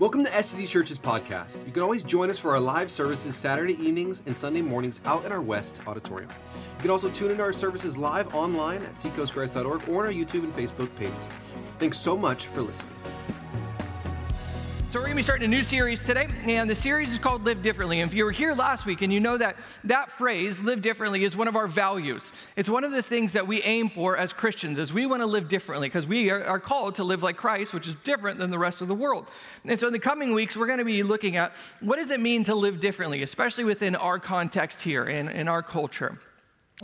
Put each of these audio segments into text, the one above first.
Welcome to SCG Church's podcast. You can always join us for our live services Saturday evenings and Sunday mornings out in our West Auditorium. You can also tune into our services live online at seacoastchrist.org or on our YouTube and Facebook pages. Thanks so much for listening. So, we're going to be starting a new series today, and the series is called Live Differently. And if you were here last week and you know that that phrase, live differently, is one of our values, it's one of the things that we aim for as Christians, is we want to live differently because we are, called to live like Christ, which is different than the rest of the world. And so, in the coming weeks, we're going to be looking at what does it mean to live differently, especially within our context here in, in our culture.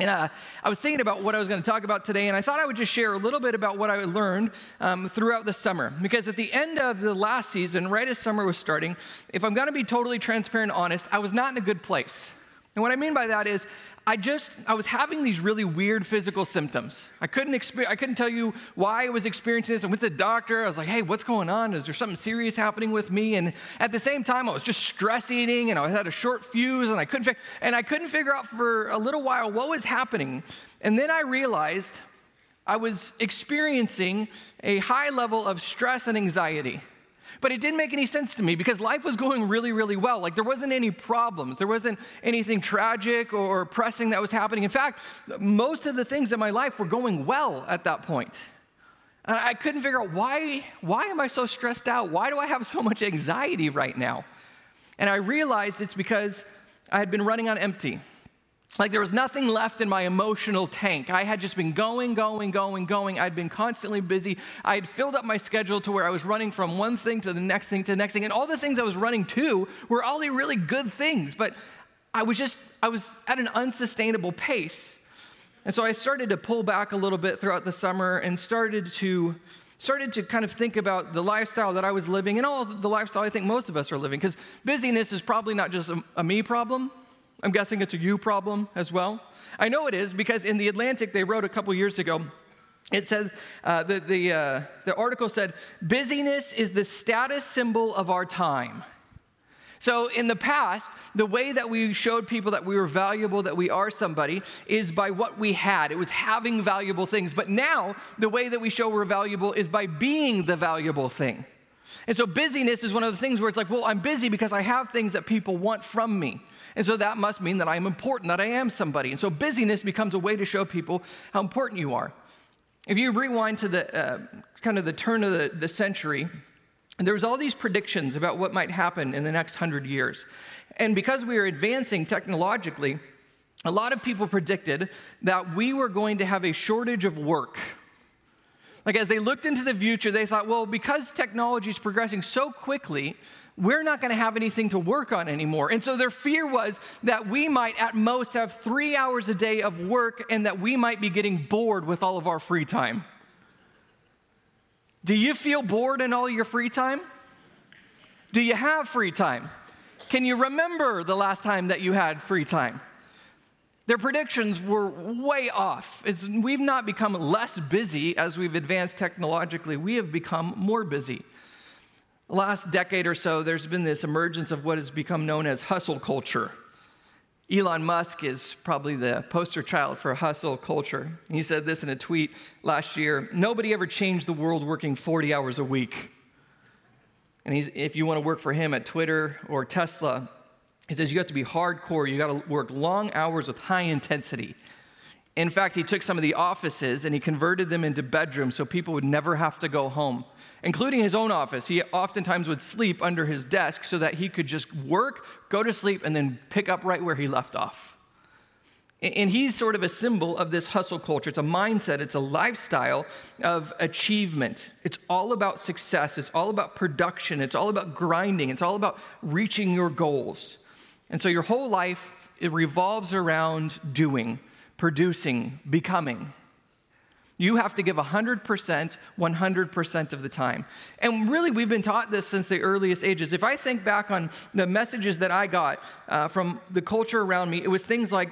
And uh, I was thinking about what I was going to talk about today, and I thought I would just share a little bit about what I learned um, throughout the summer. Because at the end of the last season, right as summer was starting, if I'm going to be totally transparent and honest, I was not in a good place. And what I mean by that is, I just I was having these really weird physical symptoms. I couldn't exper- I couldn't tell you why I was experiencing this. I went to the doctor. I was like, "Hey, what's going on? Is there something serious happening with me?" And at the same time, I was just stress eating, and I had a short fuse, and I couldn't fi- and I couldn't figure out for a little while what was happening. And then I realized I was experiencing a high level of stress and anxiety. But it didn't make any sense to me because life was going really, really well. Like there wasn't any problems, there wasn't anything tragic or pressing that was happening. In fact, most of the things in my life were going well at that point. And I couldn't figure out why, why am I so stressed out? Why do I have so much anxiety right now? And I realized it's because I had been running on empty. Like there was nothing left in my emotional tank. I had just been going, going, going, going. I'd been constantly busy. I had filled up my schedule to where I was running from one thing to the next thing to the next thing. And all the things I was running to were all the really good things. But I was just, I was at an unsustainable pace. And so I started to pull back a little bit throughout the summer and started to started to kind of think about the lifestyle that I was living and all the lifestyle I think most of us are living because busyness is probably not just a, a me problem I'm guessing it's a you problem as well. I know it is because in the Atlantic they wrote a couple years ago. It says uh, the the uh, the article said busyness is the status symbol of our time. So, in the past, the way that we showed people that we were valuable, that we are somebody, is by what we had. It was having valuable things. But now, the way that we show we're valuable is by being the valuable thing. And so, busyness is one of the things where it's like, well, I'm busy because I have things that people want from me. And so that must mean that I am important, that I am somebody. And so busyness becomes a way to show people how important you are. If you rewind to the uh, kind of the turn of the, the century, there was all these predictions about what might happen in the next hundred years. And because we are advancing technologically, a lot of people predicted that we were going to have a shortage of work. Like as they looked into the future, they thought, well, because technology is progressing so quickly, we're not going to have anything to work on anymore. And so their fear was that we might at most have three hours a day of work and that we might be getting bored with all of our free time. Do you feel bored in all your free time? Do you have free time? Can you remember the last time that you had free time? Their predictions were way off. It's, we've not become less busy as we've advanced technologically, we have become more busy. The last decade or so, there's been this emergence of what has become known as hustle culture. Elon Musk is probably the poster child for hustle culture. He said this in a tweet last year Nobody ever changed the world working 40 hours a week. And if you want to work for him at Twitter or Tesla, he says you have to be hardcore, you got to work long hours with high intensity. In fact, he took some of the offices and he converted them into bedrooms so people would never have to go home, including his own office. He oftentimes would sleep under his desk so that he could just work, go to sleep, and then pick up right where he left off. And he's sort of a symbol of this hustle culture. It's a mindset, it's a lifestyle of achievement. It's all about success, it's all about production, it's all about grinding, it's all about reaching your goals. And so your whole life, it revolves around doing producing, becoming. You have to give 100%, 100% of the time. And really, we've been taught this since the earliest ages. If I think back on the messages that I got uh, from the culture around me, it was things like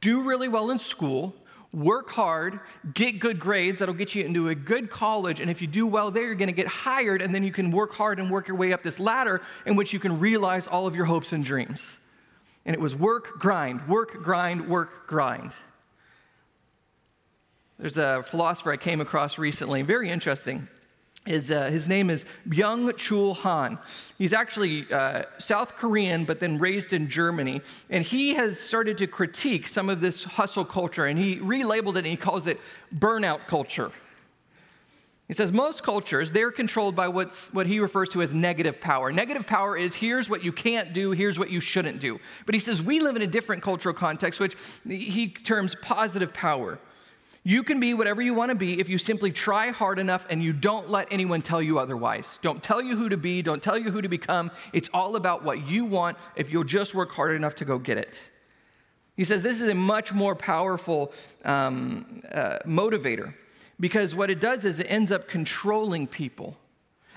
do really well in school, work hard, get good grades that'll get you into a good college. And if you do well there, you're going to get hired, and then you can work hard and work your way up this ladder in which you can realize all of your hopes and dreams. And it was work, grind, work, grind, work, grind. There's a philosopher I came across recently, very interesting. His, uh, his name is Byung-Chul Han. He's actually uh, South Korean, but then raised in Germany. And he has started to critique some of this hustle culture, and he relabeled it and he calls it burnout culture. He says most cultures, they're controlled by what's, what he refers to as negative power. Negative power is here's what you can't do, here's what you shouldn't do. But he says we live in a different cultural context, which he terms positive power. You can be whatever you want to be if you simply try hard enough and you don't let anyone tell you otherwise. Don't tell you who to be, don't tell you who to become. It's all about what you want if you'll just work hard enough to go get it. He says this is a much more powerful um, uh, motivator because what it does is it ends up controlling people.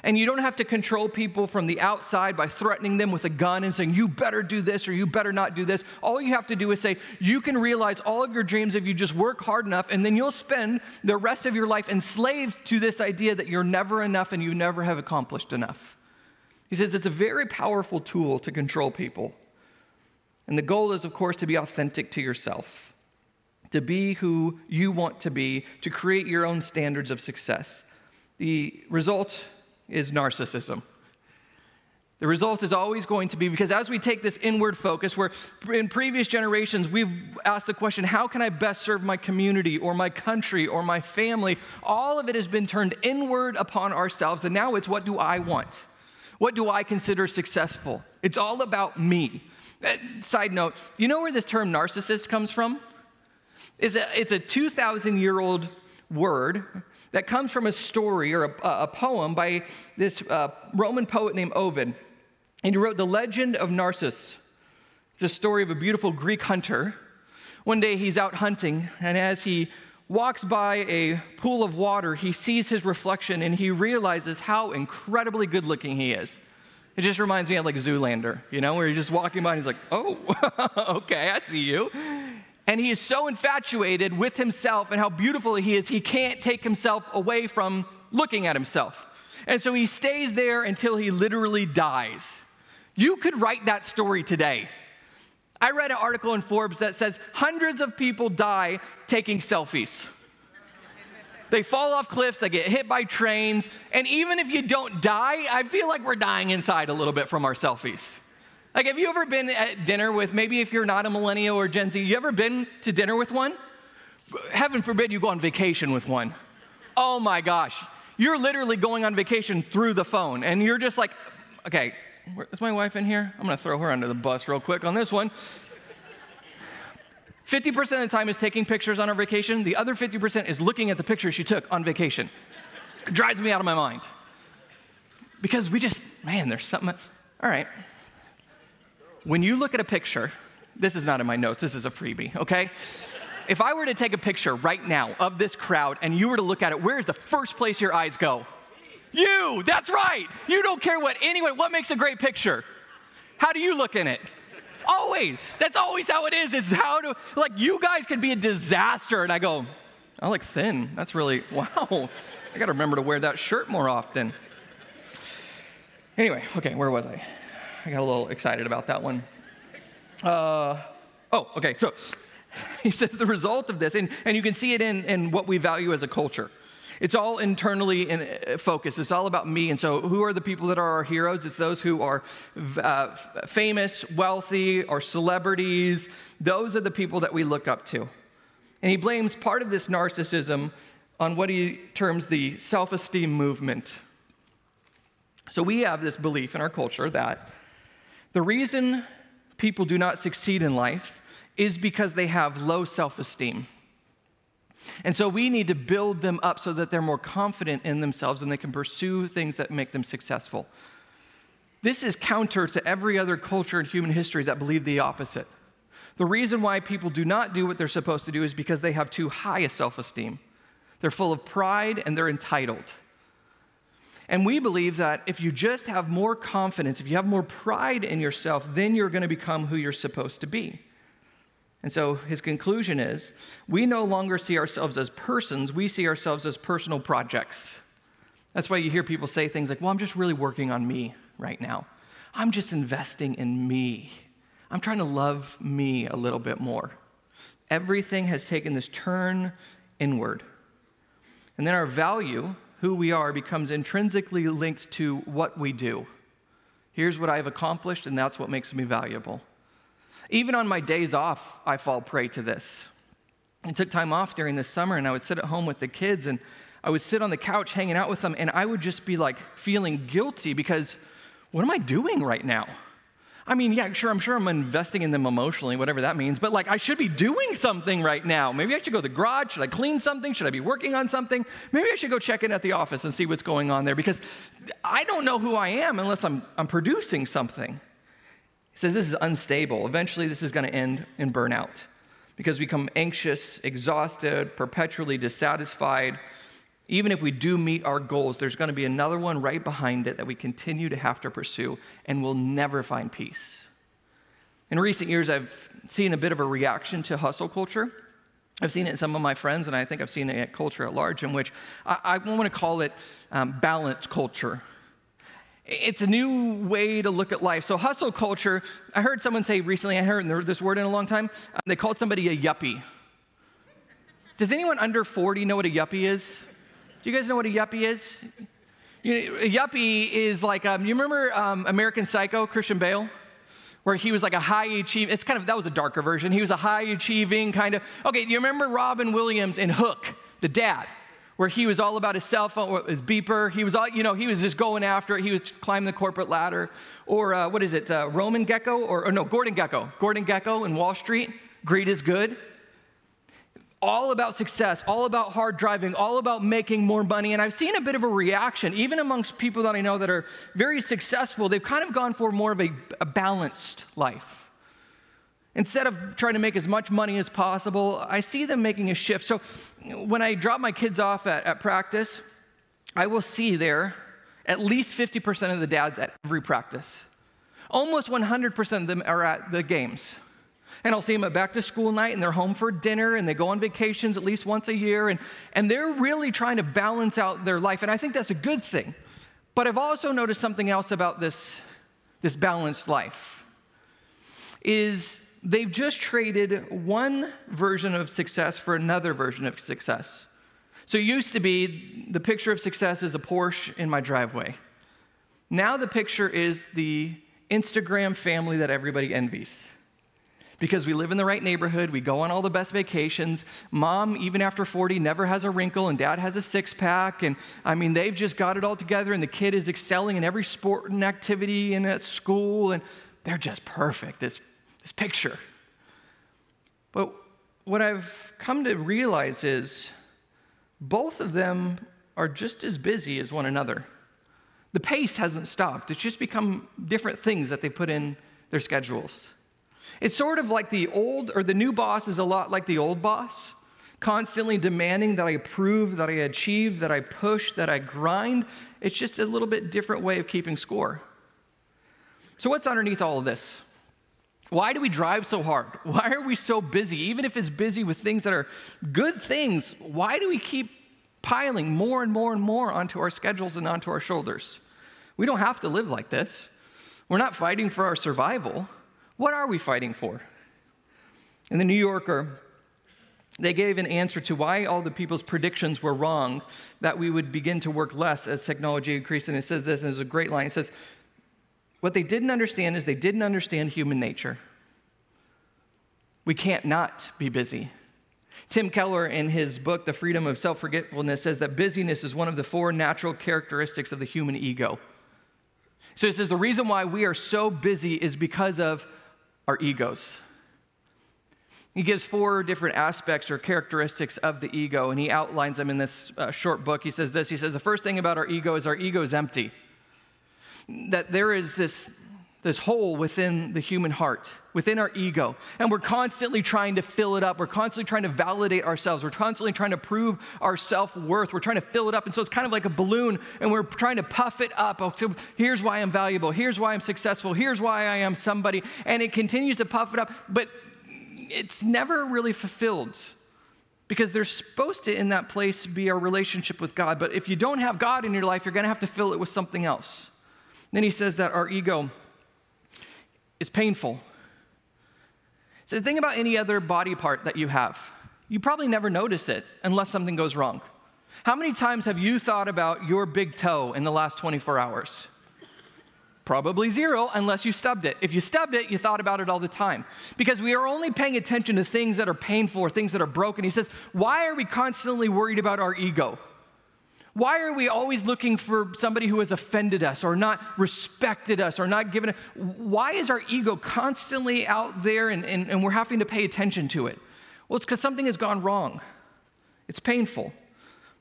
And you don't have to control people from the outside by threatening them with a gun and saying, you better do this or you better not do this. All you have to do is say, you can realize all of your dreams if you just work hard enough, and then you'll spend the rest of your life enslaved to this idea that you're never enough and you never have accomplished enough. He says it's a very powerful tool to control people. And the goal is, of course, to be authentic to yourself to be who you want to be, to create your own standards of success. The result is narcissism. The result is always going to be because as we take this inward focus, where in previous generations we've asked the question, how can I best serve my community or my country or my family? All of it has been turned inward upon ourselves, and now it's what do I want? What do I consider successful? It's all about me. Uh, side note, you know where this term narcissist comes from? is a, it's a 2,000 year old word that comes from a story or a, a poem by this uh, Roman poet named Ovid. And he wrote The Legend of Narcissus. It's a story of a beautiful Greek hunter. One day he's out hunting, and as he walks by a pool of water, he sees his reflection and he realizes how incredibly good looking he is. It just reminds me of like Zoolander, you know, where you're just walking by and he's like, oh, okay, I see you. And he is so infatuated with himself and how beautiful he is, he can't take himself away from looking at himself. And so he stays there until he literally dies. You could write that story today. I read an article in Forbes that says hundreds of people die taking selfies. They fall off cliffs, they get hit by trains, and even if you don't die, I feel like we're dying inside a little bit from our selfies. Like, have you ever been at dinner with, maybe if you're not a millennial or Gen Z, you ever been to dinner with one? Heaven forbid you go on vacation with one. Oh my gosh. You're literally going on vacation through the phone, and you're just like, okay, is my wife in here? I'm gonna throw her under the bus real quick on this one. 50% of the time is taking pictures on our vacation, the other 50% is looking at the pictures she took on vacation. It drives me out of my mind. Because we just, man, there's something. All right, when you look at a picture, this is not in my notes, this is a freebie, okay? If I were to take a picture right now of this crowd and you were to look at it, where's the first place your eyes go? You, that's right. You don't care what anyone, what makes a great picture? How do you look in it? Always. That's always how it is. It's how to, like, you guys could be a disaster. And I go, I like thin. That's really, wow. I got to remember to wear that shirt more often. Anyway, okay, where was I? I got a little excited about that one. Uh, oh, okay. So he says the result of this, and, and you can see it in, in what we value as a culture. It's all internally in uh. It's all about me. And so, who are the people that are our heroes? It's those who are uh, famous, wealthy, or celebrities. Those are the people that we look up to. And he blames part of this narcissism on what he terms the self esteem movement. So, we have this belief in our culture that the reason people do not succeed in life is because they have low self esteem. And so we need to build them up so that they're more confident in themselves and they can pursue things that make them successful. This is counter to every other culture in human history that believed the opposite. The reason why people do not do what they're supposed to do is because they have too high a self esteem. They're full of pride and they're entitled. And we believe that if you just have more confidence, if you have more pride in yourself, then you're going to become who you're supposed to be. And so his conclusion is we no longer see ourselves as persons, we see ourselves as personal projects. That's why you hear people say things like, Well, I'm just really working on me right now. I'm just investing in me. I'm trying to love me a little bit more. Everything has taken this turn inward. And then our value who we are becomes intrinsically linked to what we do. Here's what I've accomplished, and that's what makes me valuable. Even on my days off, I fall prey to this. I took time off during the summer, and I would sit at home with the kids, and I would sit on the couch hanging out with them, and I would just be like feeling guilty because what am I doing right now? I mean, yeah, sure, I'm sure I'm investing in them emotionally, whatever that means, but like I should be doing something right now. Maybe I should go to the garage. Should I clean something? Should I be working on something? Maybe I should go check in at the office and see what's going on there because I don't know who I am unless I'm, I'm producing something. He says this is unstable. Eventually, this is going to end in burnout because we become anxious, exhausted, perpetually dissatisfied. Even if we do meet our goals, there's going to be another one right behind it that we continue to have to pursue, and we'll never find peace. In recent years, I've seen a bit of a reaction to hustle culture. I've seen it in some of my friends, and I think I've seen it at culture at large, in which I, I want to call it um, balance culture. It's a new way to look at life. So, hustle culture, I heard someone say recently, I haven't heard this word in a long time, um, they called somebody a yuppie. Does anyone under 40 know what a yuppie is? Do you guys know what a yuppie is? You know, a yuppie is like, um, you remember um, American Psycho, Christian Bale? Where he was like a high achieving, it's kind of, that was a darker version. He was a high achieving kind of, okay, you remember Robin Williams in Hook, the dad? where he was all about his cell phone, his beeper. He was all, you know, he was just going after it. He was climbing the corporate ladder. Or uh, what is it, uh, Roman Gecko, Or, or no, Gordon Gekko. Gordon Gekko in Wall Street. Greed is good. All about success, all about hard driving, all about making more money. And I've seen a bit of a reaction, even amongst people that I know that are very successful. They've kind of gone for more of a, a balanced life. Instead of trying to make as much money as possible, I see them making a shift. So when I drop my kids off at, at practice, I will see there at least 50% of the dads at every practice. Almost 100% of them are at the games. And I'll see them at back to school night and they're home for dinner and they go on vacations at least once a year. And, and they're really trying to balance out their life. And I think that's a good thing. But I've also noticed something else about this, this balanced life is they've just traded one version of success for another version of success. So it used to be the picture of success is a Porsche in my driveway. Now the picture is the Instagram family that everybody envies. Because we live in the right neighborhood, we go on all the best vacations. Mom, even after 40, never has a wrinkle, and dad has a six pack. And I mean, they've just got it all together, and the kid is excelling in every sport and activity and at school, and they're just perfect. This this picture. But what I've come to realize is both of them are just as busy as one another. The pace hasn't stopped, it's just become different things that they put in their schedules. It's sort of like the old or the new boss is a lot like the old boss, constantly demanding that I prove, that I achieve, that I push, that I grind. It's just a little bit different way of keeping score. So, what's underneath all of this? Why do we drive so hard? Why are we so busy? Even if it's busy with things that are good things, why do we keep piling more and more and more onto our schedules and onto our shoulders? We don't have to live like this. We're not fighting for our survival. What are we fighting for? In the New Yorker, they gave an answer to why all the people's predictions were wrong, that we would begin to work less as technology increased. And it says this, and it's a great line. It says, what they didn't understand is they didn't understand human nature. We can't not be busy. Tim Keller, in his book, The Freedom of Self Forgetfulness, says that busyness is one of the four natural characteristics of the human ego. So he says the reason why we are so busy is because of our egos. He gives four different aspects or characteristics of the ego, and he outlines them in this uh, short book. He says this He says, The first thing about our ego is our ego is empty that there is this, this hole within the human heart, within our ego, and we're constantly trying to fill it up. We're constantly trying to validate ourselves. We're constantly trying to prove our self worth. We're trying to fill it up. And so it's kind of like a balloon, and we're trying to puff it up. Oh, so here's why I'm valuable. Here's why I'm successful. Here's why I am somebody. And it continues to puff it up, but it's never really fulfilled because there's supposed to in that place be a relationship with God. But if you don't have God in your life, you're going to have to fill it with something else. Then he says that our ego is painful. So think about any other body part that you have. You probably never notice it unless something goes wrong. How many times have you thought about your big toe in the last 24 hours? Probably zero, unless you stubbed it. If you stubbed it, you thought about it all the time. Because we are only paying attention to things that are painful or things that are broken. He says, Why are we constantly worried about our ego? Why are we always looking for somebody who has offended us or not respected us or not given? Why is our ego constantly out there and, and, and we're having to pay attention to it? Well, it's because something has gone wrong. It's painful.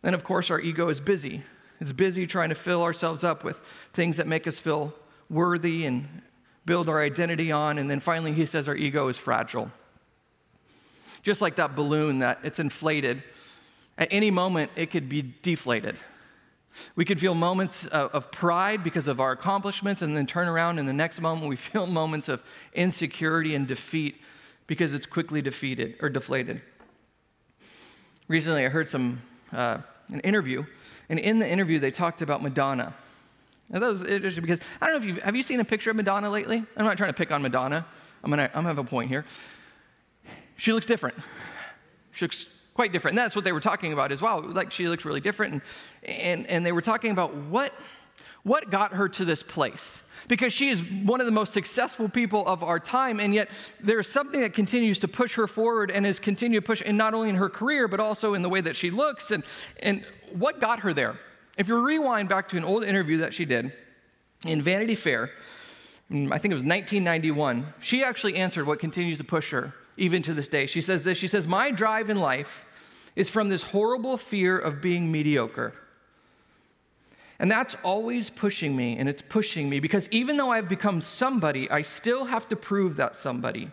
And of course, our ego is busy. It's busy trying to fill ourselves up with things that make us feel worthy and build our identity on. And then finally, he says our ego is fragile. Just like that balloon that it's inflated at any moment, it could be deflated. We could feel moments of pride because of our accomplishments, and then turn around, and the next moment, we feel moments of insecurity and defeat because it's quickly defeated or deflated. Recently, I heard some uh, an interview, and in the interview, they talked about Madonna. Now, that was interesting because I don't know if you have you seen a picture of Madonna lately. I'm not trying to pick on Madonna. I'm gonna I'm have a point here. She looks different. She looks quite different. And that's what they were talking about as well. Like she looks really different. And, and, and they were talking about what, what got her to this place. Because she is one of the most successful people of our time, and yet there's something that continues to push her forward and has continued to push, and not only in her career, but also in the way that she looks. And, and what got her there? If you rewind back to an old interview that she did in Vanity Fair, mm, I think it was 1991, she actually answered what continues to push her even to this day. She says this She says, My drive in life is from this horrible fear of being mediocre. And that's always pushing me, and it's pushing me because even though I've become somebody, I still have to prove that somebody.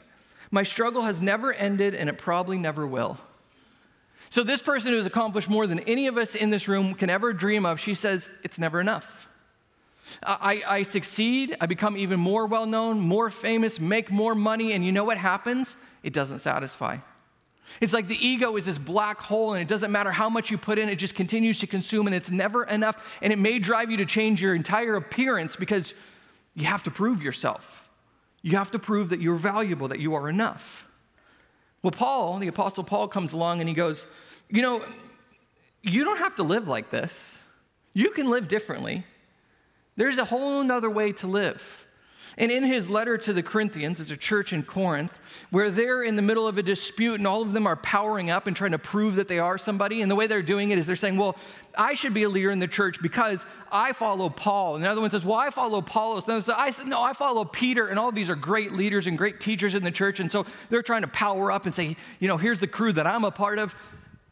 My struggle has never ended, and it probably never will. So, this person who has accomplished more than any of us in this room can ever dream of, she says, it's never enough. I, I succeed, I become even more well known, more famous, make more money, and you know what happens? It doesn't satisfy. It's like the ego is this black hole, and it doesn't matter how much you put in, it just continues to consume, and it's never enough. And it may drive you to change your entire appearance because you have to prove yourself. You have to prove that you're valuable, that you are enough. Well, Paul, the Apostle Paul, comes along and he goes, You know, you don't have to live like this. You can live differently. There's a whole other way to live. And in his letter to the Corinthians, it's a church in Corinth, where they're in the middle of a dispute and all of them are powering up and trying to prove that they are somebody. And the way they're doing it is they're saying, Well, I should be a leader in the church because I follow Paul. And the other one says, Well, I follow Apollos. And I said, No, I follow Peter. And all of these are great leaders and great teachers in the church. And so they're trying to power up and say, You know, here's the crew that I'm a part of.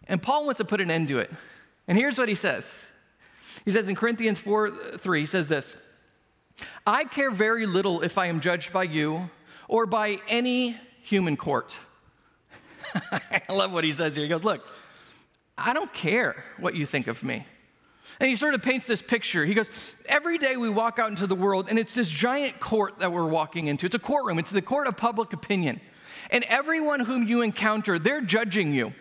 And Paul wants to put an end to it. And here's what he says He says in Corinthians 4 3, he says this. I care very little if I am judged by you or by any human court. I love what he says here. He goes, Look, I don't care what you think of me. And he sort of paints this picture. He goes, Every day we walk out into the world, and it's this giant court that we're walking into. It's a courtroom, it's the court of public opinion. And everyone whom you encounter, they're judging you.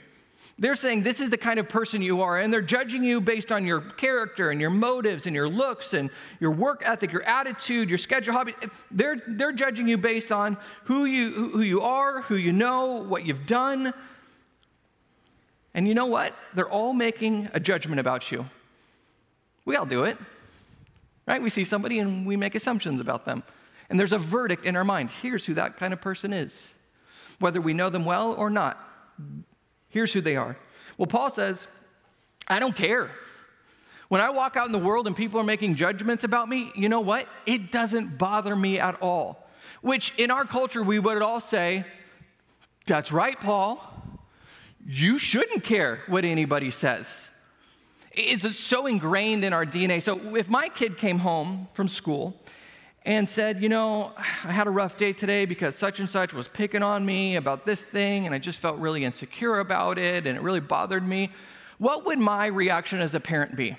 They're saying this is the kind of person you are, and they're judging you based on your character and your motives and your looks and your work ethic, your attitude, your schedule, hobby. They're, they're judging you based on who you, who you are, who you know, what you've done. And you know what? They're all making a judgment about you. We all do it, right? We see somebody and we make assumptions about them. And there's a verdict in our mind. Here's who that kind of person is. Whether we know them well or not, Here's who they are. Well, Paul says, I don't care. When I walk out in the world and people are making judgments about me, you know what? It doesn't bother me at all. Which in our culture, we would all say, That's right, Paul. You shouldn't care what anybody says. It's so ingrained in our DNA. So if my kid came home from school and said, You know, I had a rough day today because such and such was picking on me about this thing, and I just felt really insecure about it, and it really bothered me. What would my reaction as a parent be?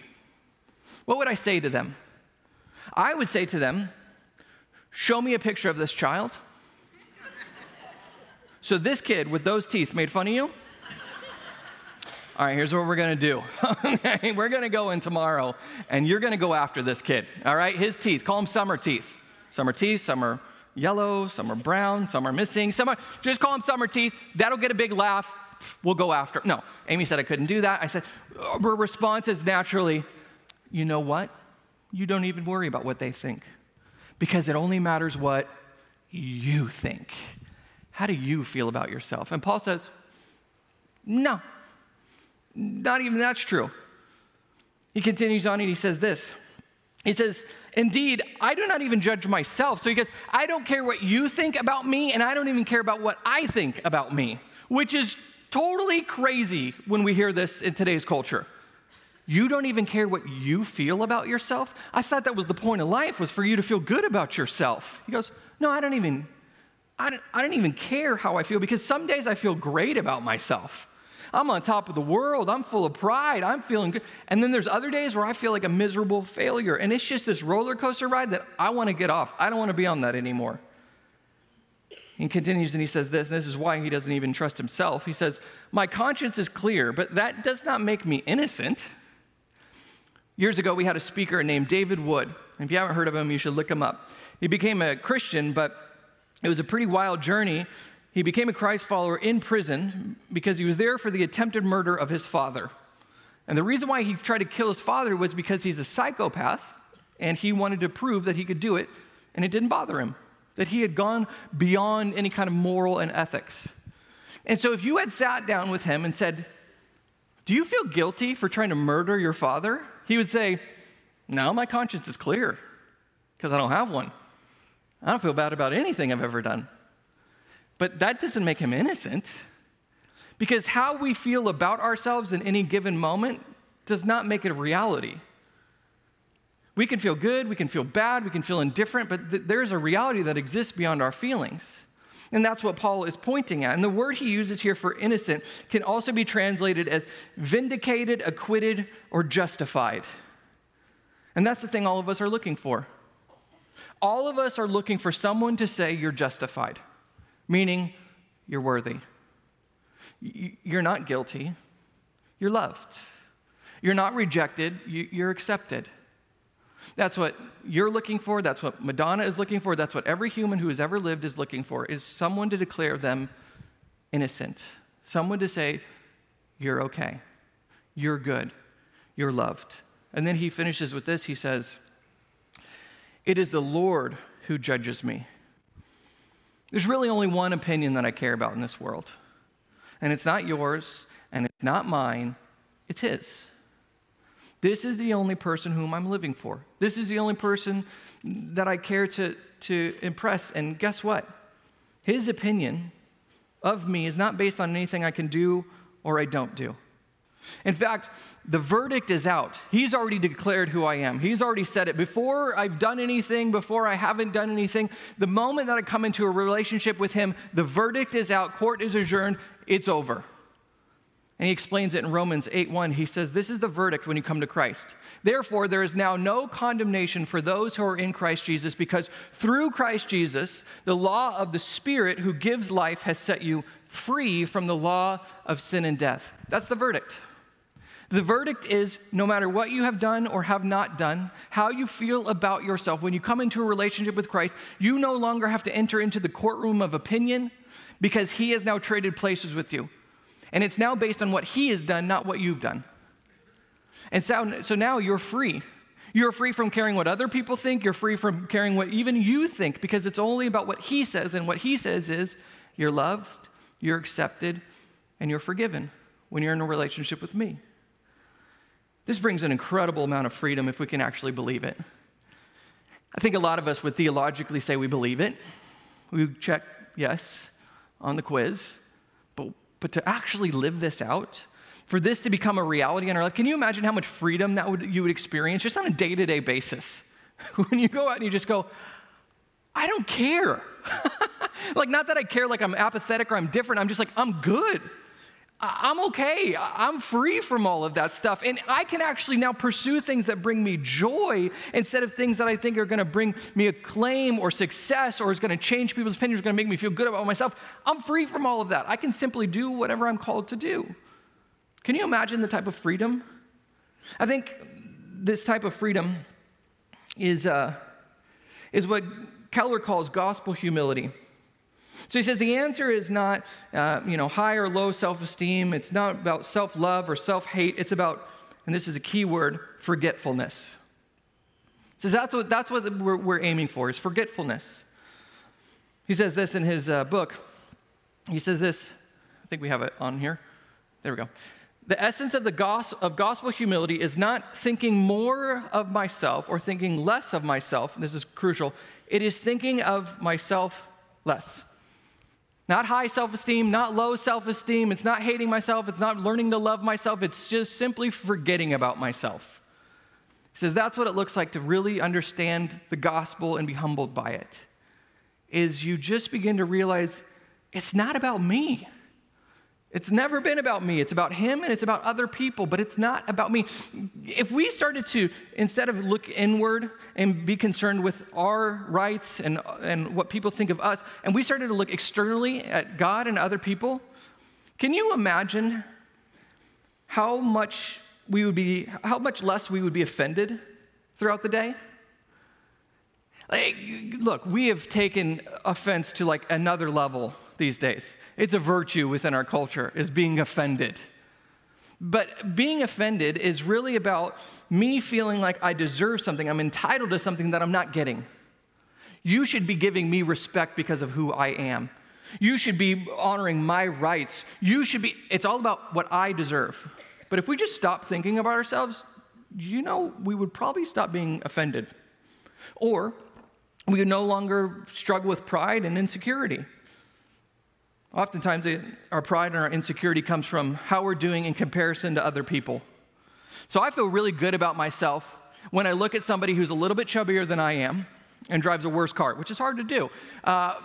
What would I say to them? I would say to them, Show me a picture of this child. So this kid with those teeth made fun of you? All right, here's what we're gonna do. we're gonna go in tomorrow and you're gonna go after this kid. All right, his teeth, call them summer teeth. Summer teeth, some are yellow, some are brown, some are missing, some are, just call them summer teeth. That'll get a big laugh. we'll go after. No, Amy said I couldn't do that. I said, uh, her response is naturally, you know what? You don't even worry about what they think because it only matters what you think. How do you feel about yourself? And Paul says, no, not even that's true. He continues on and he says this. He says, Indeed, I do not even judge myself. So he goes, I don't care what you think about me, and I don't even care about what I think about me, which is totally crazy when we hear this in today's culture. You don't even care what you feel about yourself? I thought that was the point of life was for you to feel good about yourself. He goes, "No, I don't even I don't, I don't even care how I feel because some days I feel great about myself. I'm on top of the world. I'm full of pride. I'm feeling good. And then there's other days where I feel like a miserable failure. And it's just this roller coaster ride that I want to get off. I don't want to be on that anymore. He continues and he says this, and this is why he doesn't even trust himself. He says, My conscience is clear, but that does not make me innocent. Years ago, we had a speaker named David Wood. If you haven't heard of him, you should look him up. He became a Christian, but it was a pretty wild journey he became a Christ follower in prison because he was there for the attempted murder of his father. And the reason why he tried to kill his father was because he's a psychopath and he wanted to prove that he could do it, and it didn't bother him, that he had gone beyond any kind of moral and ethics. And so, if you had sat down with him and said, Do you feel guilty for trying to murder your father? He would say, No, my conscience is clear because I don't have one. I don't feel bad about anything I've ever done. But that doesn't make him innocent. Because how we feel about ourselves in any given moment does not make it a reality. We can feel good, we can feel bad, we can feel indifferent, but th- there's a reality that exists beyond our feelings. And that's what Paul is pointing at. And the word he uses here for innocent can also be translated as vindicated, acquitted, or justified. And that's the thing all of us are looking for. All of us are looking for someone to say, You're justified meaning you're worthy. You're not guilty, you're loved. You're not rejected, you're accepted. That's what you're looking for. That's what Madonna is looking for. That's what every human who has ever lived is looking for is someone to declare them innocent. Someone to say, You're okay. You're good. You're loved. And then he finishes with this. He says, It is the Lord who judges me. There's really only one opinion that I care about in this world, and it's not yours, and it's not mine, it's His. This is the only person whom I'm living for. This is the only person that I care to, to impress. And guess what? His opinion of me is not based on anything I can do or I don't do. In fact, the verdict is out. He's already declared who I am. He's already said it. Before I've done anything, before I haven't done anything, the moment that I come into a relationship with Him, the verdict is out, court is adjourned, it's over. And he explains it in Romans 8 1. He says, This is the verdict when you come to Christ. Therefore, there is now no condemnation for those who are in Christ Jesus, because through Christ Jesus, the law of the Spirit who gives life has set you free from the law of sin and death. That's the verdict. The verdict is no matter what you have done or have not done, how you feel about yourself, when you come into a relationship with Christ, you no longer have to enter into the courtroom of opinion because He has now traded places with you. And it's now based on what He has done, not what you've done. And so, so now you're free. You're free from caring what other people think. You're free from caring what even you think because it's only about what He says. And what He says is you're loved, you're accepted, and you're forgiven when you're in a relationship with me. This brings an incredible amount of freedom if we can actually believe it. I think a lot of us would theologically say we believe it. We check yes on the quiz, but, but to actually live this out, for this to become a reality in our life, can you imagine how much freedom that would, you would experience just on a day to day basis? when you go out and you just go, I don't care. like, not that I care like I'm apathetic or I'm different, I'm just like, I'm good. I'm okay. I'm free from all of that stuff. And I can actually now pursue things that bring me joy instead of things that I think are going to bring me acclaim or success or is going to change people's opinions, going to make me feel good about myself. I'm free from all of that. I can simply do whatever I'm called to do. Can you imagine the type of freedom? I think this type of freedom is, uh, is what Keller calls gospel humility. So he says the answer is not, uh, you know, high or low self-esteem. It's not about self-love or self-hate. It's about, and this is a key word, forgetfulness. He says that's what, that's what we're, we're aiming for, is forgetfulness. He says this in his uh, book. He says this, I think we have it on here. There we go. The essence of the gospel, of gospel humility is not thinking more of myself or thinking less of myself. This is crucial. It is thinking of myself less. Not high self esteem, not low self esteem. It's not hating myself. It's not learning to love myself. It's just simply forgetting about myself. He says that's what it looks like to really understand the gospel and be humbled by it. Is you just begin to realize it's not about me. It's never been about me. It's about him and it's about other people, but it's not about me. If we started to, instead of look inward and be concerned with our rights and, and what people think of us, and we started to look externally at God and other people, can you imagine how much we would be, how much less we would be offended throughout the day? Like, look, we have taken offense to like another level these days. It's a virtue within our culture, is being offended. But being offended is really about me feeling like I deserve something, I'm entitled to something that I'm not getting. You should be giving me respect because of who I am. You should be honoring my rights. You should be, it's all about what I deserve. But if we just stop thinking about ourselves, you know, we would probably stop being offended. Or we would no longer struggle with pride and insecurity. Oftentimes, our pride and our insecurity comes from how we're doing in comparison to other people. So I feel really good about myself when I look at somebody who's a little bit chubbier than I am and drives a worse car, which is hard to do. Uh,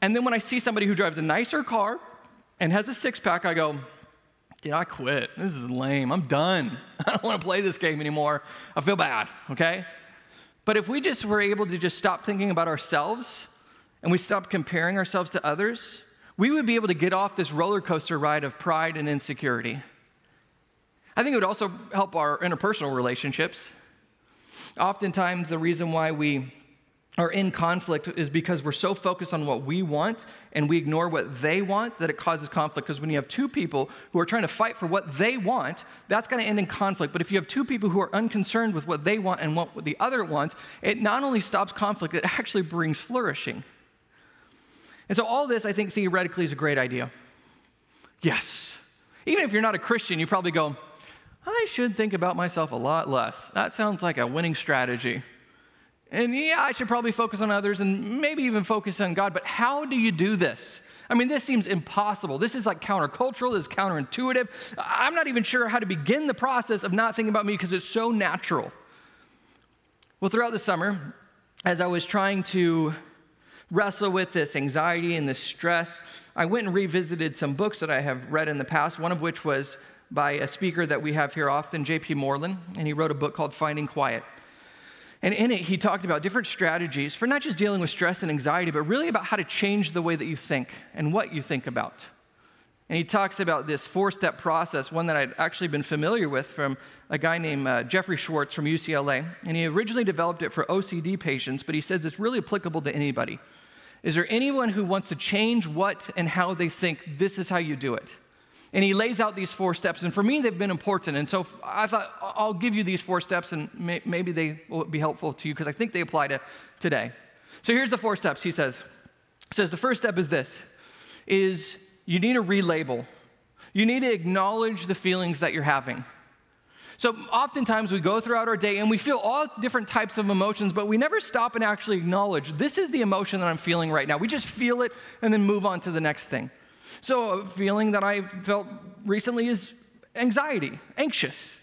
and then when I see somebody who drives a nicer car and has a six pack, I go, Dude, I quit. This is lame. I'm done. I don't want to play this game anymore. I feel bad, okay? But if we just were able to just stop thinking about ourselves and we stop comparing ourselves to others, we would be able to get off this roller coaster ride of pride and insecurity. I think it would also help our interpersonal relationships. Oftentimes, the reason why we are in conflict is because we're so focused on what we want and we ignore what they want that it causes conflict. Because when you have two people who are trying to fight for what they want, that's going to end in conflict. But if you have two people who are unconcerned with what they want and what the other wants, it not only stops conflict, it actually brings flourishing. And so, all this, I think, theoretically is a great idea. Yes. Even if you're not a Christian, you probably go, I should think about myself a lot less. That sounds like a winning strategy. And yeah, I should probably focus on others and maybe even focus on God, but how do you do this? I mean, this seems impossible. This is like countercultural, this is counterintuitive. I'm not even sure how to begin the process of not thinking about me because it's so natural. Well, throughout the summer, as I was trying to wrestle with this anxiety and this stress, I went and revisited some books that I have read in the past, one of which was by a speaker that we have here often, J.P. Moreland, and he wrote a book called Finding Quiet. And in it, he talked about different strategies for not just dealing with stress and anxiety, but really about how to change the way that you think and what you think about. And he talks about this four step process, one that I'd actually been familiar with from a guy named uh, Jeffrey Schwartz from UCLA. And he originally developed it for OCD patients, but he says it's really applicable to anybody. Is there anyone who wants to change what and how they think? This is how you do it. And he lays out these four steps. And for me, they've been important. And so I thought, I'll give you these four steps and may, maybe they will be helpful to you because I think they apply to today. So here's the four steps. He says, he says the first step is this is you need to relabel. You need to acknowledge the feelings that you're having. So oftentimes we go throughout our day and we feel all different types of emotions, but we never stop and actually acknowledge this is the emotion that I'm feeling right now. We just feel it and then move on to the next thing. So a feeling that I felt recently is anxiety, anxious.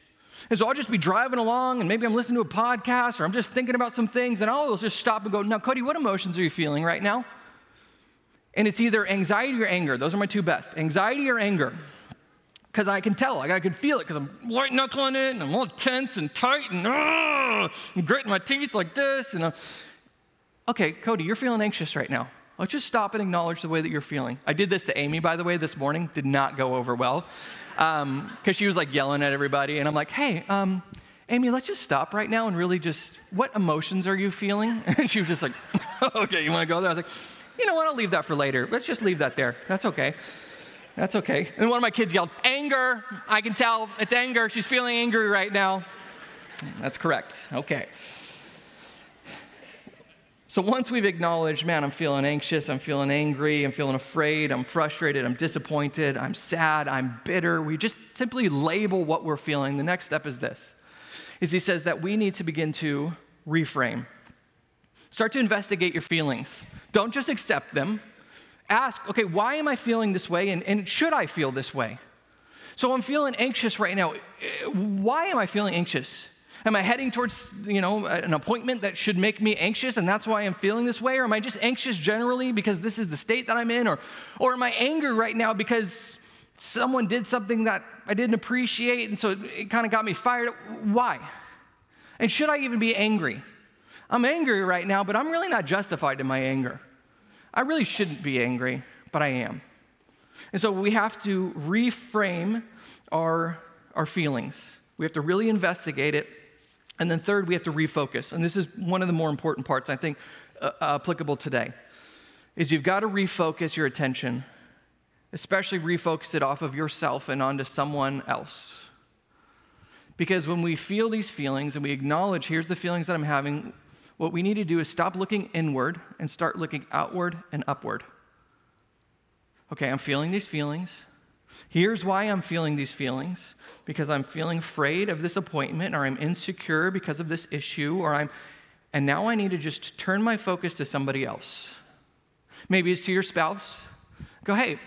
And so I'll just be driving along and maybe I'm listening to a podcast or I'm just thinking about some things and I'll just stop and go, now, Cody, what emotions are you feeling right now? And it's either anxiety or anger. Those are my two best anxiety or anger because I can tell, like I can feel it because I'm white knuckling it and I'm all tense and tight and, I'm gritting my teeth like this. And uh, okay, Cody, you're feeling anxious right now. Let's just stop and acknowledge the way that you're feeling. I did this to Amy, by the way, this morning. Did not go over well because um, she was like yelling at everybody. And I'm like, hey, um, Amy, let's just stop right now and really just, what emotions are you feeling? And she was just like, okay, you want to go there? I was like, you know what, I'll leave that for later. Let's just leave that there. That's okay. That's okay. And one of my kids yelled, anger. I can tell it's anger. She's feeling angry right now. That's correct. Okay. So once we've acknowledged, man, I'm feeling anxious, I'm feeling angry, I'm feeling afraid, I'm frustrated, I'm disappointed, I'm sad, I'm bitter, we just simply label what we're feeling. The next step is this. Is he says that we need to begin to reframe. Start to investigate your feelings. Don't just accept them. Ask, okay, why am I feeling this way and, and should I feel this way? So I'm feeling anxious right now. Why am I feeling anxious? Am I heading towards, you know, an appointment that should make me anxious and that's why I'm feeling this way? Or am I just anxious generally because this is the state that I'm in? Or, or am I angry right now because someone did something that I didn't appreciate and so it, it kind of got me fired? Why? And should I even be angry? I'm angry right now, but I'm really not justified in my anger. I really shouldn't be angry, but I am. And so we have to reframe our, our feelings. We have to really investigate it and then, third, we have to refocus. And this is one of the more important parts, I think, uh, applicable today, is you've got to refocus your attention, especially refocus it off of yourself and onto someone else. Because when we feel these feelings and we acknowledge, here's the feelings that I'm having, what we need to do is stop looking inward and start looking outward and upward. Okay, I'm feeling these feelings. Here's why I'm feeling these feelings because I'm feeling afraid of this appointment, or I'm insecure because of this issue, or I'm, and now I need to just turn my focus to somebody else. Maybe it's to your spouse. Go, hey,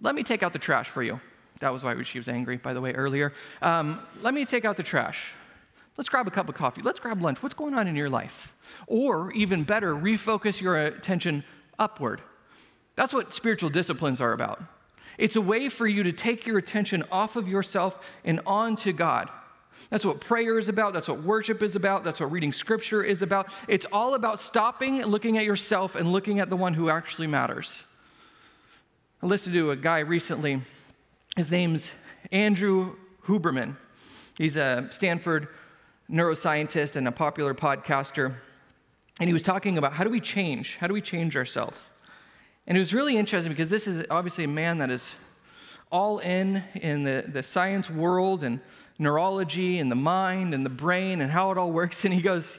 let me take out the trash for you. That was why she was angry, by the way, earlier. Um, let me take out the trash. Let's grab a cup of coffee. Let's grab lunch. What's going on in your life? Or even better, refocus your attention upward. That's what spiritual disciplines are about. It's a way for you to take your attention off of yourself and onto God. That's what prayer is about. That's what worship is about. That's what reading scripture is about. It's all about stopping, looking at yourself, and looking at the one who actually matters. I listened to a guy recently. His name's Andrew Huberman. He's a Stanford neuroscientist and a popular podcaster. And he was talking about how do we change? How do we change ourselves? And it was really interesting because this is obviously a man that is all in in the, the science world and neurology and the mind and the brain and how it all works. And he goes,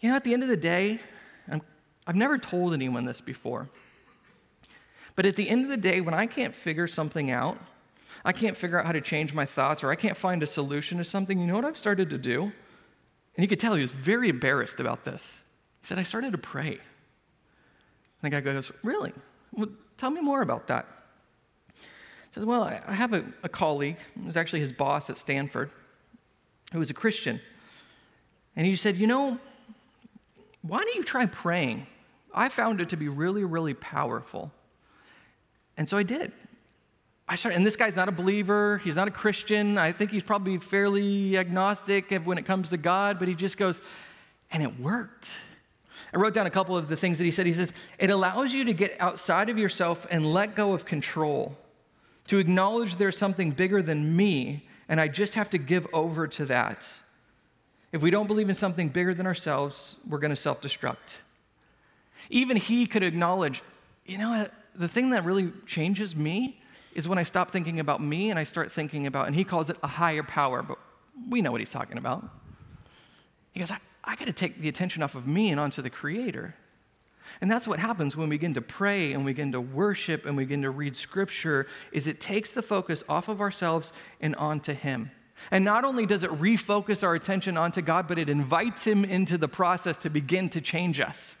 You know, at the end of the day, i I've never told anyone this before. But at the end of the day, when I can't figure something out, I can't figure out how to change my thoughts, or I can't find a solution to something, you know what I've started to do? And you could tell he was very embarrassed about this. He said, I started to pray. And the guy goes, Really? Well, tell me more about that. He says, Well, I have a, a colleague, it was actually his boss at Stanford, who was a Christian. And he said, You know, why don't you try praying? I found it to be really, really powerful. And so I did. I started, and this guy's not a believer. He's not a Christian. I think he's probably fairly agnostic when it comes to God, but he just goes, and it worked. I wrote down a couple of the things that he said. He says, It allows you to get outside of yourself and let go of control, to acknowledge there's something bigger than me, and I just have to give over to that. If we don't believe in something bigger than ourselves, we're going to self destruct. Even he could acknowledge, you know, the thing that really changes me is when I stop thinking about me and I start thinking about, and he calls it a higher power, but we know what he's talking about. He goes, I, I got to take the attention off of me and onto the Creator. And that's what happens when we begin to pray and we begin to worship and we begin to read scripture is it takes the focus off of ourselves and onto him. And not only does it refocus our attention onto God, but it invites him into the process to begin to change us.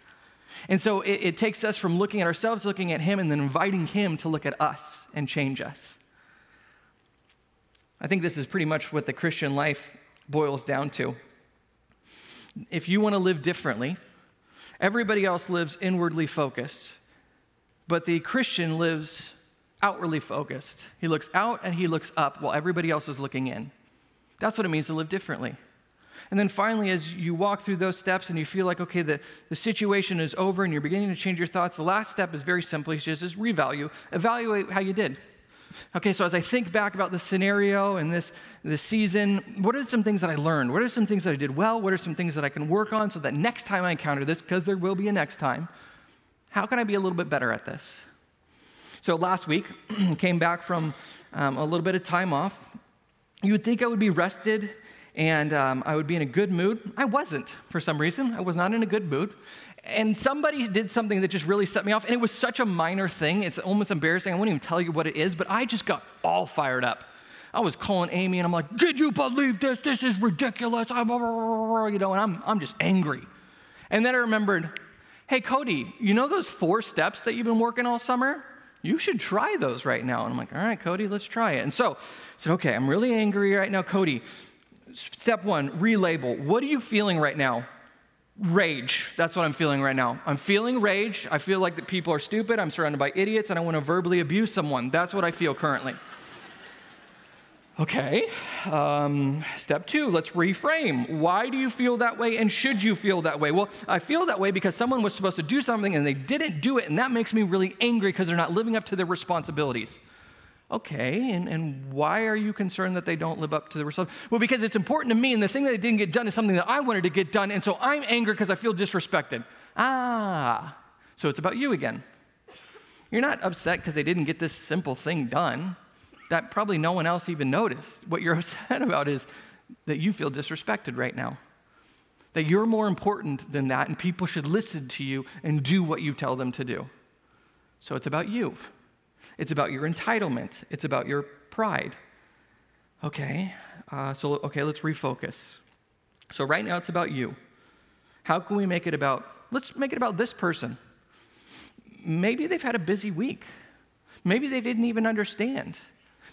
And so it, it takes us from looking at ourselves, looking at him, and then inviting him to look at us and change us. I think this is pretty much what the Christian life boils down to if you want to live differently, everybody else lives inwardly focused, but the Christian lives outwardly focused. He looks out and he looks up while everybody else is looking in. That's what it means to live differently. And then finally, as you walk through those steps and you feel like, okay, the, the situation is over and you're beginning to change your thoughts, the last step is very simple. Just is revalue, evaluate how you did. Okay, so as I think back about the scenario and this, this season, what are some things that I learned? What are some things that I did well? What are some things that I can work on so that next time I encounter this, because there will be a next time, how can I be a little bit better at this? So last week, came back from um, a little bit of time off. You would think I would be rested and um, I would be in a good mood. I wasn't for some reason. I was not in a good mood. And somebody did something that just really set me off, and it was such a minor thing. It's almost embarrassing. I won't even tell you what it is, but I just got all fired up. I was calling Amy, and I'm like, "Did you believe this? This is ridiculous!" I'm, you know, and I'm I'm just angry. And then I remembered, "Hey, Cody, you know those four steps that you've been working all summer? You should try those right now." And I'm like, "All right, Cody, let's try it." And so I said, "Okay, I'm really angry right now, Cody." Step one, relabel. What are you feeling right now? Rage. That's what I'm feeling right now. I'm feeling rage. I feel like that people are stupid. I'm surrounded by idiots and I want to verbally abuse someone. That's what I feel currently. Okay. Um, step two, let's reframe. Why do you feel that way and should you feel that way? Well, I feel that way because someone was supposed to do something and they didn't do it, and that makes me really angry because they're not living up to their responsibilities. Okay, and, and why are you concerned that they don't live up to the result? Well, because it's important to me, and the thing that didn't get done is something that I wanted to get done, and so I'm angry because I feel disrespected. Ah, so it's about you again. You're not upset because they didn't get this simple thing done that probably no one else even noticed. What you're upset about is that you feel disrespected right now. That you're more important than that, and people should listen to you and do what you tell them to do. So it's about you. It's about your entitlement, it's about your pride. Okay, uh, so okay, let's refocus. So right now it's about you. How can we make it about, let's make it about this person. Maybe they've had a busy week. Maybe they didn't even understand.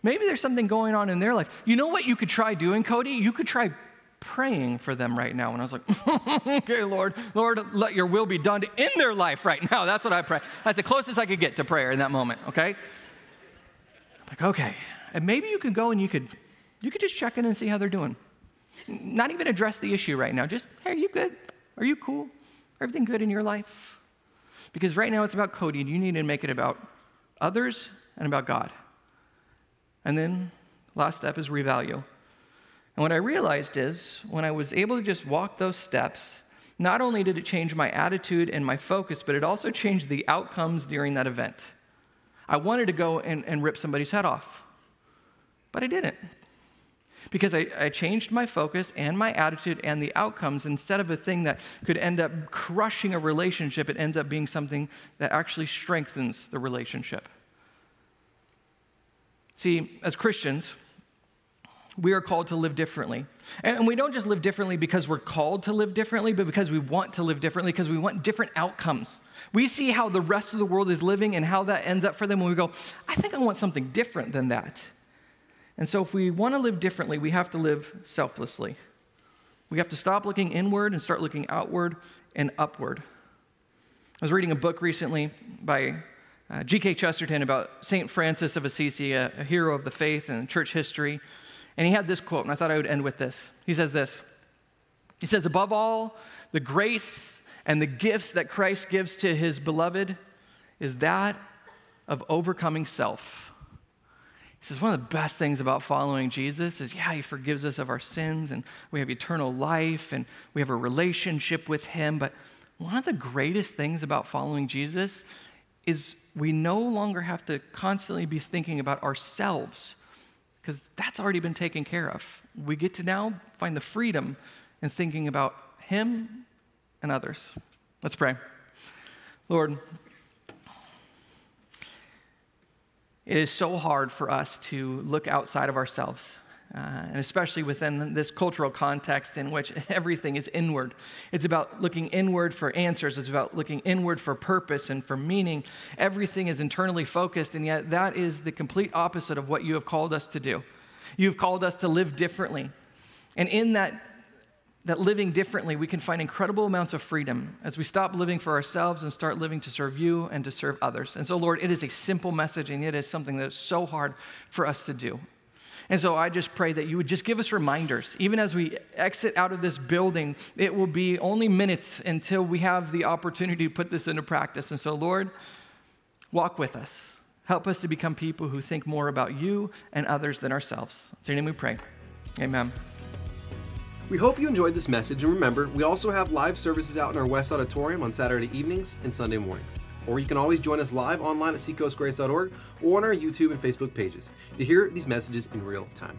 Maybe there's something going on in their life. You know what you could try doing, Cody? You could try praying for them right now. And I was like, okay, Lord, Lord, let your will be done in their life right now. That's what I pray. That's the closest I could get to prayer in that moment, okay? I'm like, okay. And maybe you could go and you could you could just check in and see how they're doing. Not even address the issue right now. Just, hey, are you good? Are you cool? Everything good in your life? Because right now it's about Cody, and you need to make it about others and about God. And then last step is revalue. And what I realized is when I was able to just walk those steps, not only did it change my attitude and my focus, but it also changed the outcomes during that event. I wanted to go and, and rip somebody's head off, but I didn't. Because I, I changed my focus and my attitude and the outcomes. Instead of a thing that could end up crushing a relationship, it ends up being something that actually strengthens the relationship. See, as Christians, we are called to live differently. And we don't just live differently because we're called to live differently, but because we want to live differently, because we want different outcomes. We see how the rest of the world is living and how that ends up for them, and we go, I think I want something different than that. And so, if we want to live differently, we have to live selflessly. We have to stop looking inward and start looking outward and upward. I was reading a book recently by uh, G.K. Chesterton about St. Francis of Assisi, a, a hero of the faith and church history. And he had this quote, and I thought I would end with this. He says this He says, Above all, the grace and the gifts that Christ gives to his beloved is that of overcoming self. He says, one of the best things about following Jesus is, yeah, he forgives us of our sins and we have eternal life and we have a relationship with him. But one of the greatest things about following Jesus is we no longer have to constantly be thinking about ourselves because that's already been taken care of. We get to now find the freedom in thinking about Him and others. Let's pray. Lord, it is so hard for us to look outside of ourselves. Uh, and especially within this cultural context in which everything is inward. It's about looking inward for answers, it's about looking inward for purpose and for meaning. Everything is internally focused, and yet that is the complete opposite of what you have called us to do. You've called us to live differently. And in that, that living differently, we can find incredible amounts of freedom as we stop living for ourselves and start living to serve you and to serve others. And so, Lord, it is a simple message, and it is something that is so hard for us to do. And so I just pray that you would just give us reminders. Even as we exit out of this building, it will be only minutes until we have the opportunity to put this into practice. And so, Lord, walk with us. Help us to become people who think more about you and others than ourselves. It's your name we pray. Amen. We hope you enjoyed this message, and remember, we also have live services out in our West Auditorium on Saturday evenings and Sunday mornings. Or you can always join us live online at seacoastgrace.org or on our YouTube and Facebook pages to hear these messages in real time.